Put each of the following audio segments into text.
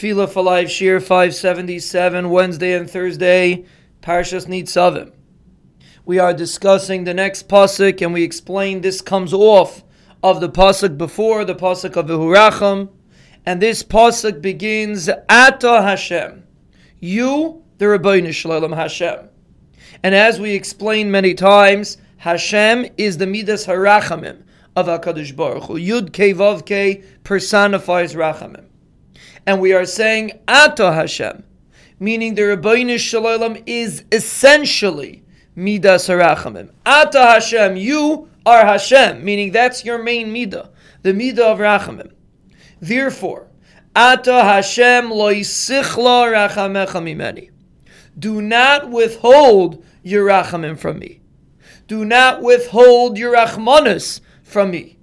Tefillah for Life Shiur 577, Wednesday and Thursday, Parshas Nitzavim. We are discussing the next pasuk, and we explain this comes off of the pasuk before, the pasuk of Vehuracham, and this pasuk begins Ata Hashem, you, the Ribono Shel Olam Hashem. And as we explained many times, Hashem is the Midas Harachamim of Hakadosh Baruch Hu. Yud Ke Vav Ke personifies Rachamim and we are saying Ata Hashem, meaning the Ribono Shel Olam is essentially Midas Harachamim. Ata Hashem, you are Hashem, meaning that's your main Midah, the Midah of Rachamim. Therefore, Ata Hashem lo yisichla rachamecha. Do not withhold your rachamim from me. Do not withhold your rachmanus from me.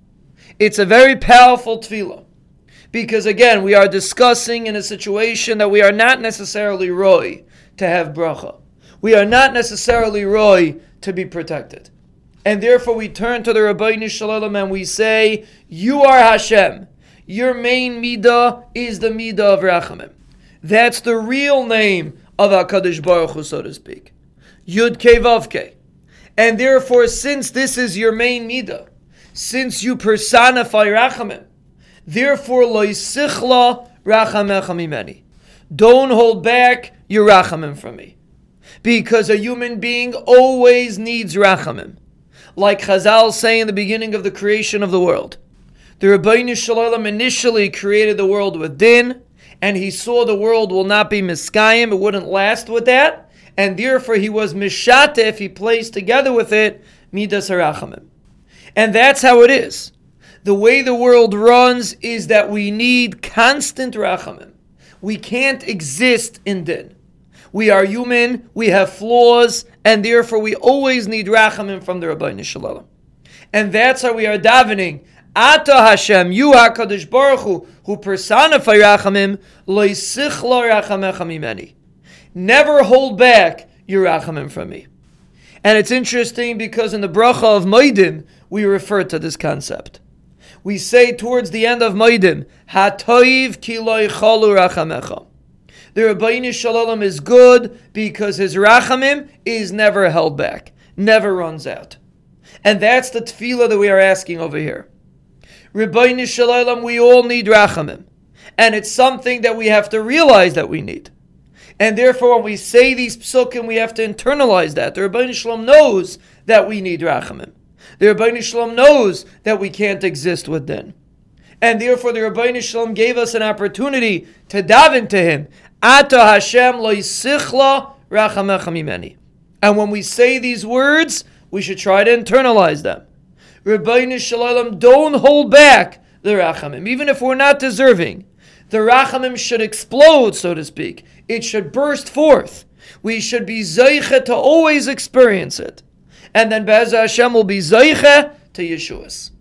It's a very powerful tefillah because again, we are discussing in a situation that we are not necessarily roy to have bracha. We are not necessarily roy to be protected. And therefore we turn to the Ribono Shel Olam and we say, You are Hashem. Your main midah is the midah of Rachamim. That's the real name of HaKadosh Baruch Hu, so to speak. Yud Ke And therefore, since this is your main midah, since you personify Rachamim, Therefore, loisichla rachamecha mimeni. Don't hold back your rachamim from me. Because a human being always needs rachamim. Like Chazal say in the beginning of the creation of the world. The Ribono Shel Olam initially created the world with din, and he saw the world will not be miskayim, it wouldn't last with that, and therefore he was mishate if he placed together with it midas harachamim. And that's how it is the way the world runs is that we need constant rachamim. We can't exist in din. We are human, we have flaws, and therefore we always need rachamim from the Ribono Shel Olam. And that's how we are davening. Ata Hashem, you HaKadosh Baruch Hu, who personify rachamim, loisichla rachamecha mimeni. Never hold back your rachamim from me. And it's interesting because in the bracha of Modim, we refer to this concept we say towards the end of Maidim, Hatoiv kiloi chalu rachamecha. The Ribono Shel Olam is good because his rachamim is never held back, never runs out. And that's the tefillah that we are asking over here. Ribono Shel Olam, we all need rachamim. And it's something that we have to realize that we need. And therefore, when we say these psukim, we have to internalize that. The Ribono Shel Olam knows that we need rachamim. The Ribono Shel Olam knows that we can't exist with din. And therefore the Ribono Shel Olam gave us an opportunity to daven to him. Ata Hashem lo yisichla mimeni. And when we say these words, we should try to internalize them. Ribono Shel Olam, don't hold back the rachamim, even if we're not deserving. The rachamim should explode, so to speak. It should burst forth. We should be zeicha to always experience it and then Be'ez Hashem will be Zayche to Yeshua's.